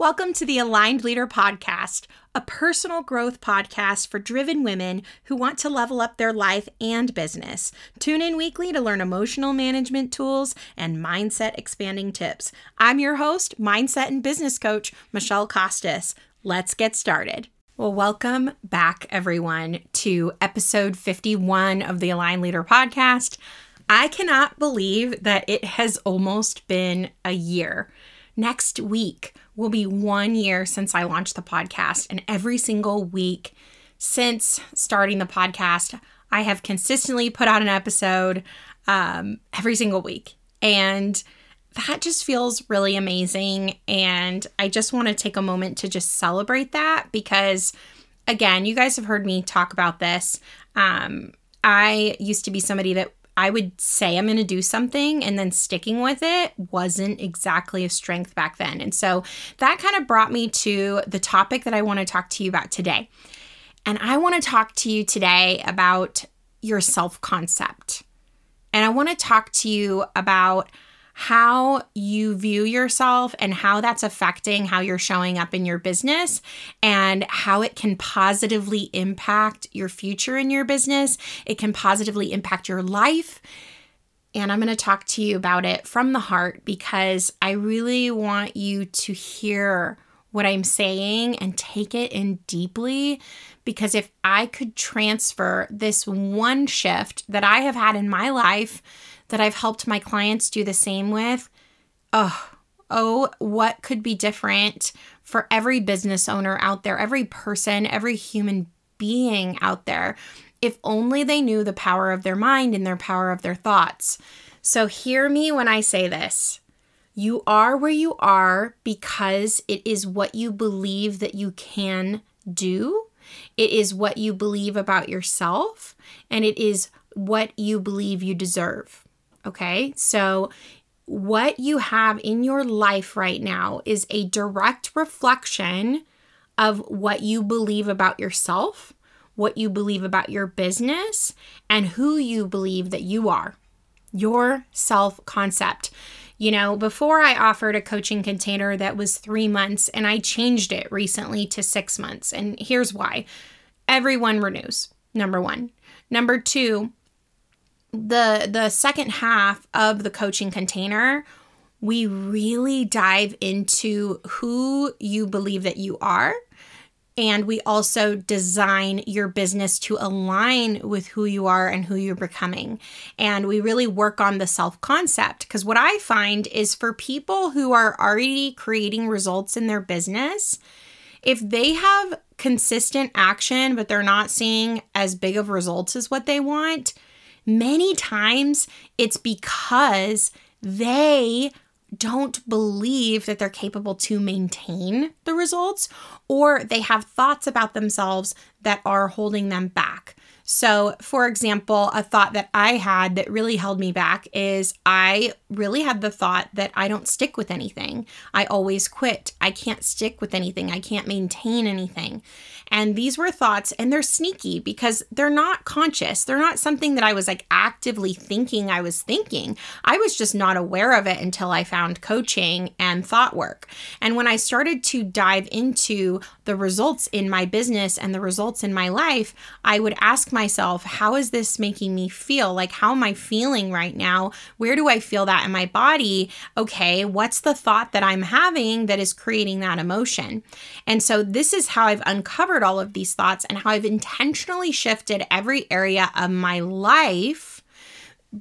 Welcome to the Aligned Leader Podcast, a personal growth podcast for driven women who want to level up their life and business. Tune in weekly to learn emotional management tools and mindset expanding tips. I'm your host, mindset and business coach, Michele Kostos. Let's get started. Well, welcome back, everyone, to episode 51 of the Aligned Leader Podcast. I cannot believe that it has almost been a year. Next week will be one year since I launched the podcast, and every single week since starting the podcast, I have consistently put out an episode um, every single week. And that just feels really amazing. And I just want to take a moment to just celebrate that because, again, you guys have heard me talk about this. Um, I used to be somebody that I would say I'm going to do something and then sticking with it wasn't exactly a strength back then. And so that kind of brought me to the topic that I want to talk to you about today. And I want to talk to you today about your self concept. And I want to talk to you about how you view yourself and how that's affecting how you're showing up in your business and how it can positively impact your future in your business. It can positively impact your life. And I'm going to talk to you about it from the heart because I really want you to hear what I'm saying and take it in deeply. Because if I could transfer this one shift that I have had in my life that I've helped my clients do the same with, oh, oh, what could be different for every business owner out there, every person, every human being out there, if only they knew the power of their mind and their power of their thoughts. So, hear me when I say this. You are where you are because it is what you believe that you can do. It is what you believe about yourself, and it is what you believe you deserve. Okay. So, what you have in your life right now is a direct reflection of what you believe about yourself, what you believe about your business, and who you believe that you are. Your self concept. You know, before I offered a coaching container that was three months, and I changed it recently to six months. And here's why everyone renews, number one. Number two, the the second half of the coaching container we really dive into who you believe that you are and we also design your business to align with who you are and who you're becoming. And we really work on the self concept. Because what I find is for people who are already creating results in their business, if they have consistent action, but they're not seeing as big of results as what they want, Many times it's because they don't believe that they're capable to maintain the results, or they have thoughts about themselves that are holding them back. So, for example, a thought that I had that really held me back is I really had the thought that I don't stick with anything. I always quit. I can't stick with anything. I can't maintain anything. And these were thoughts, and they're sneaky because they're not conscious. They're not something that I was like actively thinking I was thinking. I was just not aware of it until I found coaching and thought work. And when I started to dive into the results in my business and the results in my life, I would ask myself, how is this making me feel? Like, how am I feeling right now? Where do I feel that in my body? Okay, what's the thought that I'm having that is creating that emotion? And so, this is how I've uncovered all of these thoughts and how I've intentionally shifted every area of my life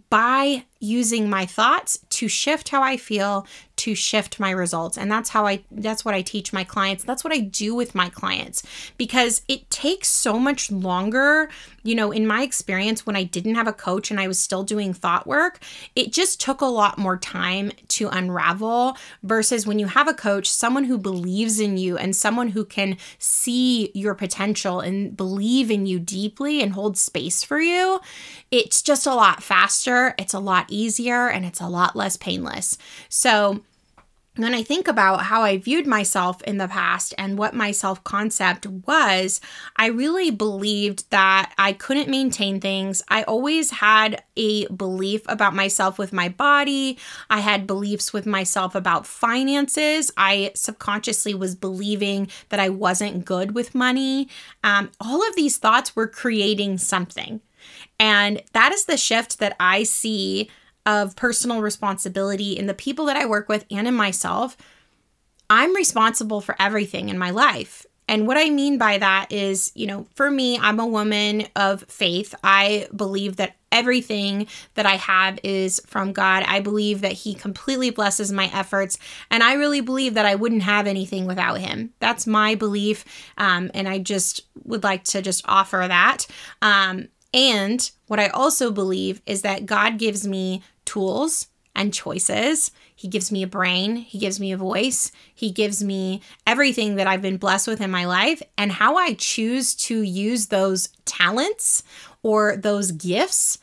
by using my thoughts to shift how I feel, to shift my results. And that's how I that's what I teach my clients. That's what I do with my clients because it takes so much longer, you know, in my experience when I didn't have a coach and I was still doing thought work, it just took a lot more time to unravel versus when you have a coach, someone who believes in you and someone who can see your potential and believe in you deeply and hold space for you, it's just a lot faster, it's a lot easier, and it's a lot less painless. So, when I think about how I viewed myself in the past and what my self concept was, I really believed that I couldn't maintain things. I always had a belief about myself with my body. I had beliefs with myself about finances. I subconsciously was believing that I wasn't good with money. Um, all of these thoughts were creating something. And that is the shift that I see of personal responsibility in the people that I work with and in myself, I'm responsible for everything in my life. And what I mean by that is, you know, for me, I'm a woman of faith. I believe that everything that I have is from God. I believe that He completely blesses my efforts. And I really believe that I wouldn't have anything without Him. That's my belief. Um, and I just would like to just offer that. Um, and what I also believe is that God gives me tools and choices. He gives me a brain, He gives me a voice, He gives me everything that I've been blessed with in my life. And how I choose to use those talents or those gifts,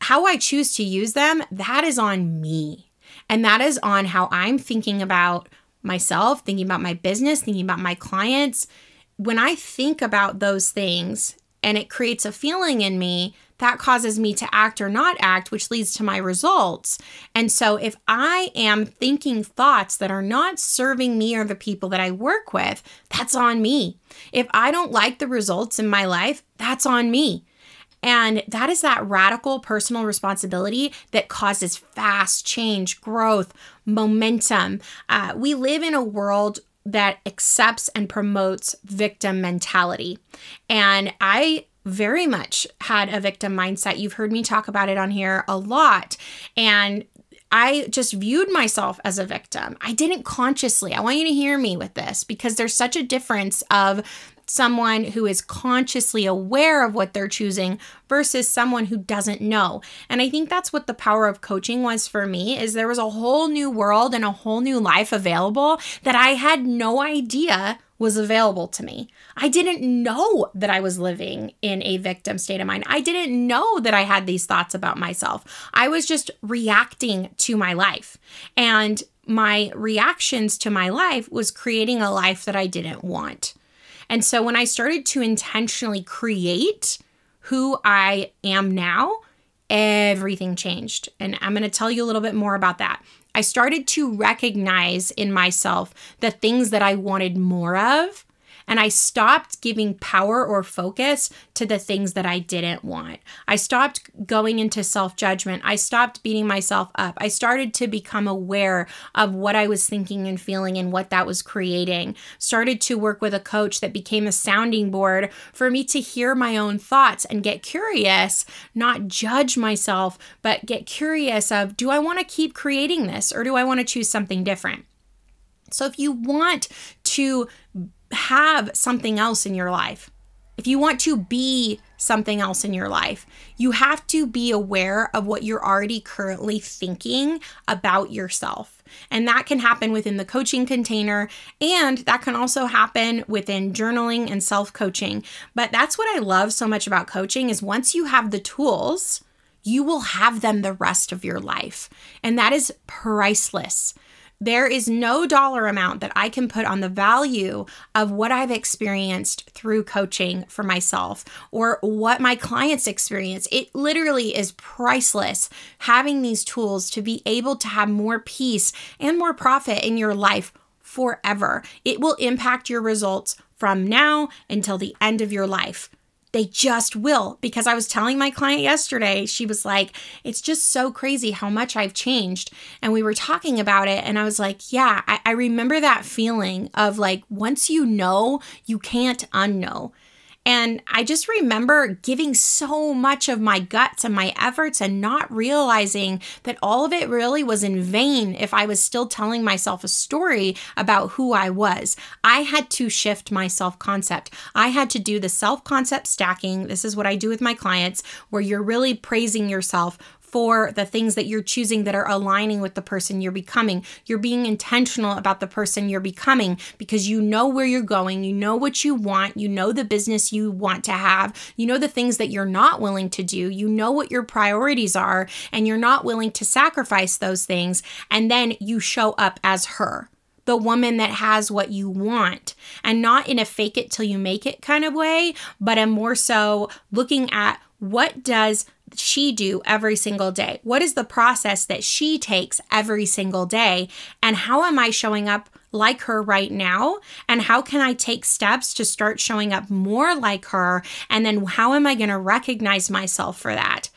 how I choose to use them, that is on me. And that is on how I'm thinking about myself, thinking about my business, thinking about my clients. When I think about those things and it creates a feeling in me, that causes me to act or not act, which leads to my results. And so, if I am thinking thoughts that are not serving me or the people that I work with, that's on me. If I don't like the results in my life, that's on me. And that is that radical personal responsibility that causes fast change, growth, momentum. Uh, we live in a world that accepts and promotes victim mentality. And I very much had a victim mindset. You've heard me talk about it on here a lot. And I just viewed myself as a victim. I didn't consciously. I want you to hear me with this because there's such a difference of someone who is consciously aware of what they're choosing versus someone who doesn't know. And I think that's what the power of coaching was for me is there was a whole new world and a whole new life available that I had no idea was available to me. I didn't know that I was living in a victim state of mind. I didn't know that I had these thoughts about myself. I was just reacting to my life. And my reactions to my life was creating a life that I didn't want. And so when I started to intentionally create who I am now, everything changed. And I'm going to tell you a little bit more about that. I started to recognize in myself the things that I wanted more of and I stopped giving power or focus to the things that I didn't want. I stopped going into self judgment. I stopped beating myself up. I started to become aware of what I was thinking and feeling and what that was creating. Started to work with a coach that became a sounding board for me to hear my own thoughts and get curious, not judge myself, but get curious of do I want to keep creating this or do I want to choose something different? So if you want to have something else in your life, if you want to be something else in your life, you have to be aware of what you're already currently thinking about yourself. And that can happen within the coaching container, and that can also happen within journaling and self coaching. But that's what I love so much about coaching is once you have the tools, you will have them the rest of your life. And that is priceless. There is no dollar amount that I can put on the value of what I've experienced through coaching for myself or what my clients experience. It literally is priceless having these tools to be able to have more peace and more profit in your life forever. It will impact your results from now until the end of your life. They just will. Because I was telling my client yesterday, she was like, it's just so crazy how much I've changed. And we were talking about it. And I was like, yeah, I, I remember that feeling of like, once you know, you can't unknow. And I just remember giving so much of my guts and my efforts and not realizing that all of it really was in vain if I was still telling myself a story about who I was. I had to shift my self concept. I had to do the self concept stacking. This is what I do with my clients, where you're really praising yourself for the things that you're choosing that are aligning with the person you're becoming. You're being intentional about the person you're becoming because you know where you're going, you know what you want, you know the business you want to have, you know the things that you're not willing to do, you know what your priorities are, and you're not willing to sacrifice those things. And then you show up as her the woman that has what you want and not in a fake it till you make it kind of way, but a more so looking at what does she do every single day? What is the process that she takes every single day? And how am I showing up like her right now? And how can I take steps to start showing up more like her? And then how am I going to recognize myself for that?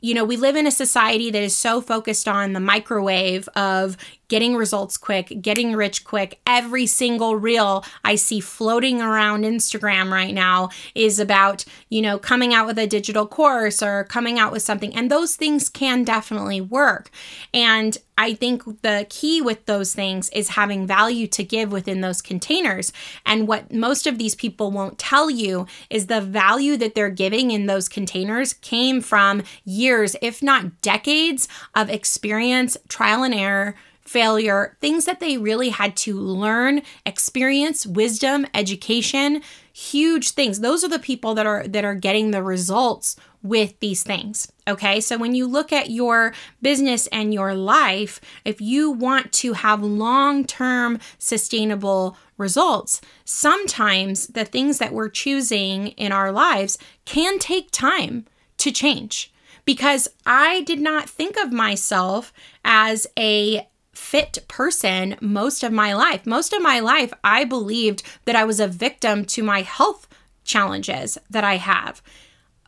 You know, we live in a society that is so focused on the microwave of getting results quick, getting rich quick. Every single reel I see floating around Instagram right now is about, you know, coming out with a digital course or coming out with something. And those things can definitely work. And I think the key with those things is having value to give within those containers. And what most of these people won't tell you is the value that they're giving in those containers came from years, if not decades, of experience, trial and error failure, things that they really had to learn, experience, wisdom, education, huge things. Those are the people that are that are getting the results with these things. Okay? So when you look at your business and your life, if you want to have long-term sustainable results, sometimes the things that we're choosing in our lives can take time to change because I did not think of myself as a fit person most of my life. Most of my life, I believed that I was a victim to my health challenges that I have.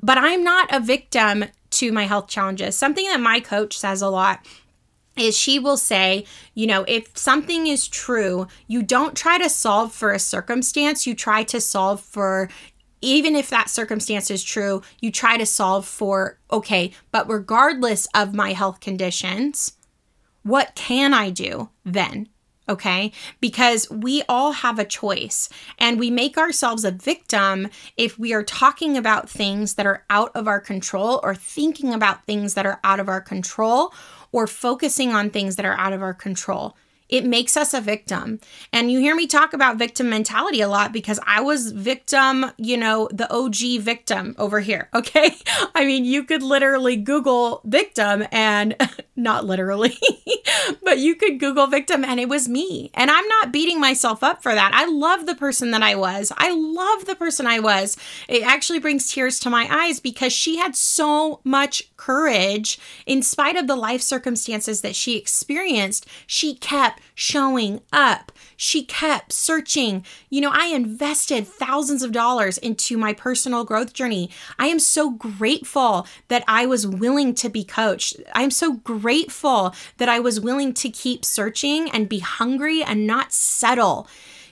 But I'm not a victim to my health challenges. Something that my coach says a lot is she will say, you know, if something is true, you don't try to solve for a circumstance, you try to solve for even if that circumstance is true, you try to solve for, okay, but regardless of my health conditions, what can I do then? Okay, because we all have a choice and we make ourselves a victim if we are talking about things that are out of our control or thinking about things that are out of our control or focusing on things that are out of our control. It makes us a victim. And you hear me talk about victim mentality a lot because I was victim, you know, the OG victim over here. Okay. I mean, you could literally Google victim and not literally, but you could Google victim and it was me. And I'm not beating myself up for that. I love the person that I was. I love the person I was. It actually brings tears to my eyes because she had so much courage in spite of the life circumstances that she experienced. She kept showing up. She kept searching. You know, I invested thousands of dollars into my personal growth journey. I am so grateful that I was willing to be coached. I'm so grateful that I was willing to keep searching and be hungry and not settle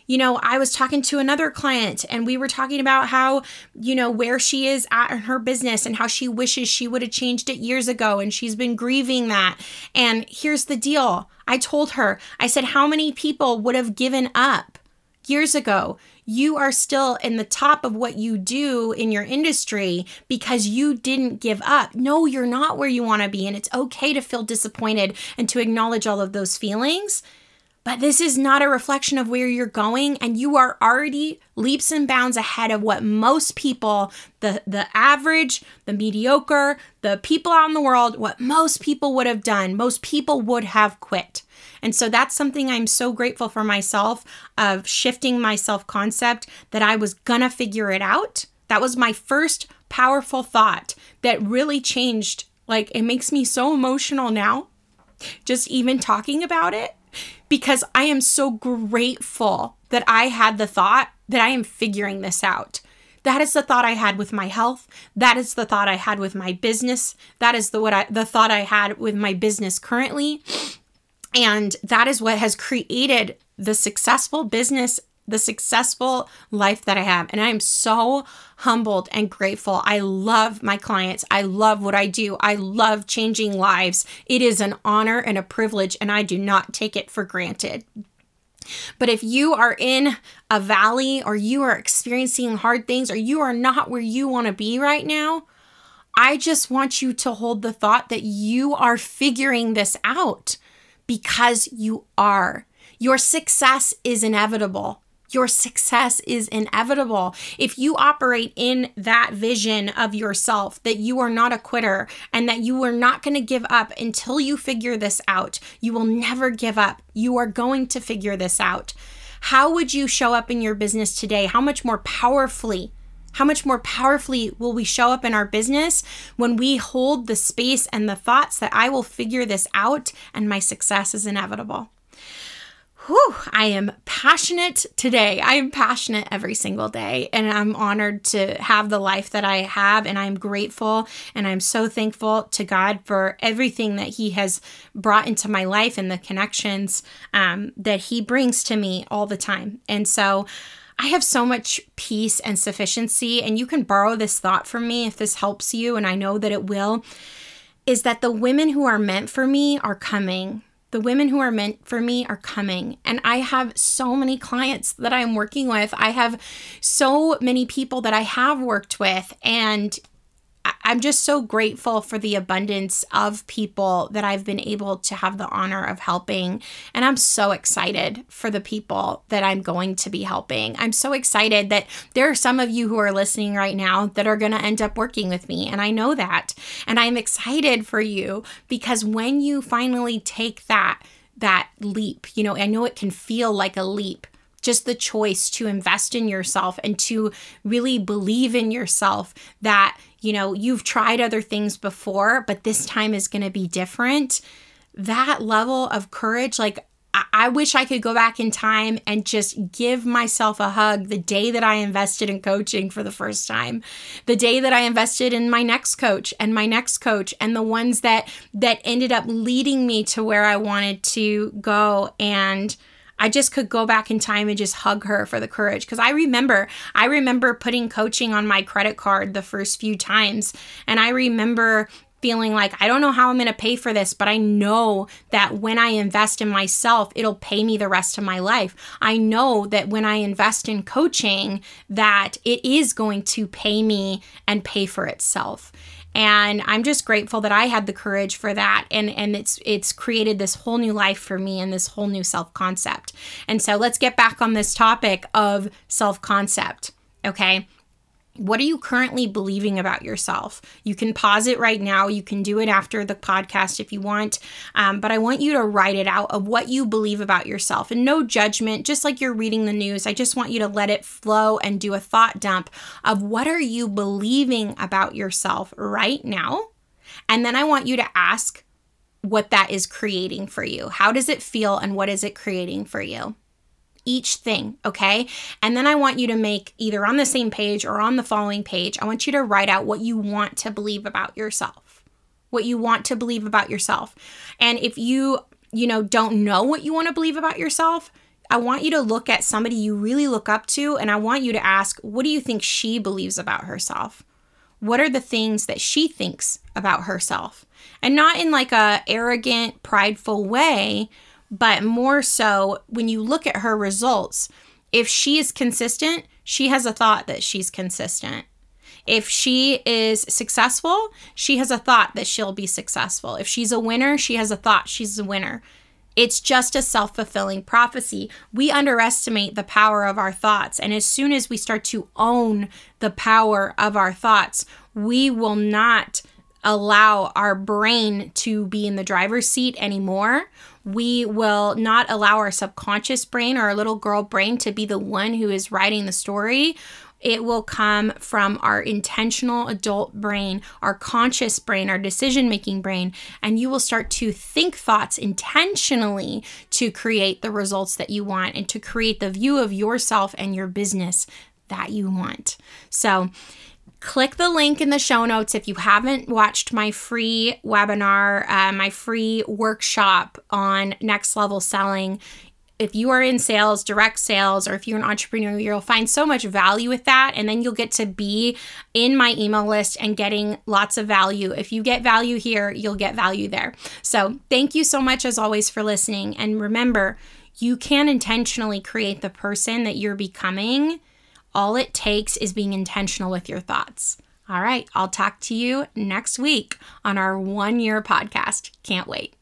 you know, I was talking to another client and we were talking about how, you know, where she is at in her business and how she wishes she would have changed it years ago and she's been grieving that. And here's the deal I told her, I said, how many people would have given up years ago? You are still in the top of what you do in your industry because you didn't give up. No, you're not where you want to be. And it's okay to feel disappointed and to acknowledge all of those feelings. But this is not a reflection of where you're going, and you are already leaps and bounds ahead of what most people, the, the average, the mediocre, the people out in the world, what most people would have done. Most people would have quit. And so that's something I'm so grateful for myself of shifting my self concept that I was gonna figure it out. That was my first powerful thought that really changed. Like, it makes me so emotional now, just even talking about it because I am so grateful that I had the thought that I am figuring this out. That is the thought I had with my health. That is the thought I had with my business. That is the what I the thought I had with my business currently. And that is what has created the successful business the successful life that I have. And I'm so humbled and grateful. I love my clients. I love what I do. I love changing lives. It is an honor and a privilege, and I do not take it for granted. But if you are in a valley or you are experiencing hard things or you are not where you want to be right now, I just want you to hold the thought that you are figuring this out because you are. Your success is inevitable. Your success is inevitable. If you operate in that vision of yourself, that you are not a quitter and that you are not going to give up until you figure this out, you will never give up. You are going to figure this out. How would you show up in your business today? How much more powerfully? How much more powerfully will we show up in our business when we hold the space and the thoughts that I will figure this out and my success is inevitable? Whew, I am passionate today. I am passionate every single day, and I'm honored to have the life that I have. And I'm grateful and I'm so thankful to God for everything that He has brought into my life and the connections um, that He brings to me all the time. And so, I have so much peace and sufficiency, and you can borrow this thought from me if this helps you, and I know that it will. Is that the women who are meant for me are coming the women who are meant for me are coming. And I have so many clients that I'm working with. I have so many people that I have worked with. And I'm just so grateful for the abundance of people that I've been able to have the honor of helping. And I'm so excited for the people that I'm going to be helping. I'm so excited that there are some of you who are listening right now that are going to end up working with me. And I know that. And I'm excited for you because when you finally take that, that leap, you know, I know it can feel like a leap just the choice to invest in yourself and to really believe in yourself that you know, you've tried other things before, but this time is going to be different. That level of courage, like, I wish I could go back in time and just give myself a hug the day that I invested in coaching for the first time. The day that I invested in my next coach and my next coach and the ones that that ended up leading me to where I wanted to go and I just could go back in time and just hug her for the courage. Because I remember, I remember putting coaching on my credit card the first few times. And I remember feeling like I don't know how I'm going to pay for this, but I know that when I invest in myself, it'll pay me the rest of my life. I know that when I invest in coaching that it is going to pay me and pay for itself and i'm just grateful that i had the courage for that. And and it's it's created this whole new life for me and this whole new self concept and so let's get back on this topic of self concept okay what are you currently believing about yourself? You can pause it right now. You can do it after the podcast if you want. Um, but I want you to write it out of what you believe about yourself and no judgment, just like you're reading the news. I just want you to let it flow and do a thought dump of what are you believing about yourself right now? And then I want you to ask what that is creating for you. How does it feel and what is it creating for you? Each thing, okay? And then I want you to make either on the same page or on the following page, I want you to write out what you want to believe about yourself. What you want to believe about yourself. And if you, you know, don't know what you want to believe about yourself, I want you to look at somebody you really look up to and I want you to ask, what do you think she believes about herself? What are the things that she thinks about herself? And not in like a arrogant, prideful way, but more so when you look at her results, if she is consistent, she has a thought that she's consistent. If she is successful, she has a thought that she'll be successful. If she's a winner, she has a thought she's a winner. It's just a self fulfilling prophecy. We underestimate the power of our thoughts. And as soon as we start to own the power of our thoughts, we will not allow our brain to be in the driver's seat anymore we will not allow our subconscious brain or our little girl brain to be the one who is writing the story. It will come from our intentional adult brain, our conscious brain, our decision making brain, and you will start to think thoughts intentionally to create the results that you want and to create the view of yourself and your business that you want. So, click the link in the show notes if you haven't watched my free webinar, uh, my free workshop on next level selling. If you are in sales, direct sales, or if you're an entrepreneur, you'll find so much value with that. And then you'll get to be in my email list and getting lots of value. If you get value here, you'll get value there. So, thank you so much, as always, for listening. And remember, you can intentionally create the person that you're becoming all it takes is being intentional with your thoughts. All right, I'll talk to you next week on our one year podcast. Can't wait.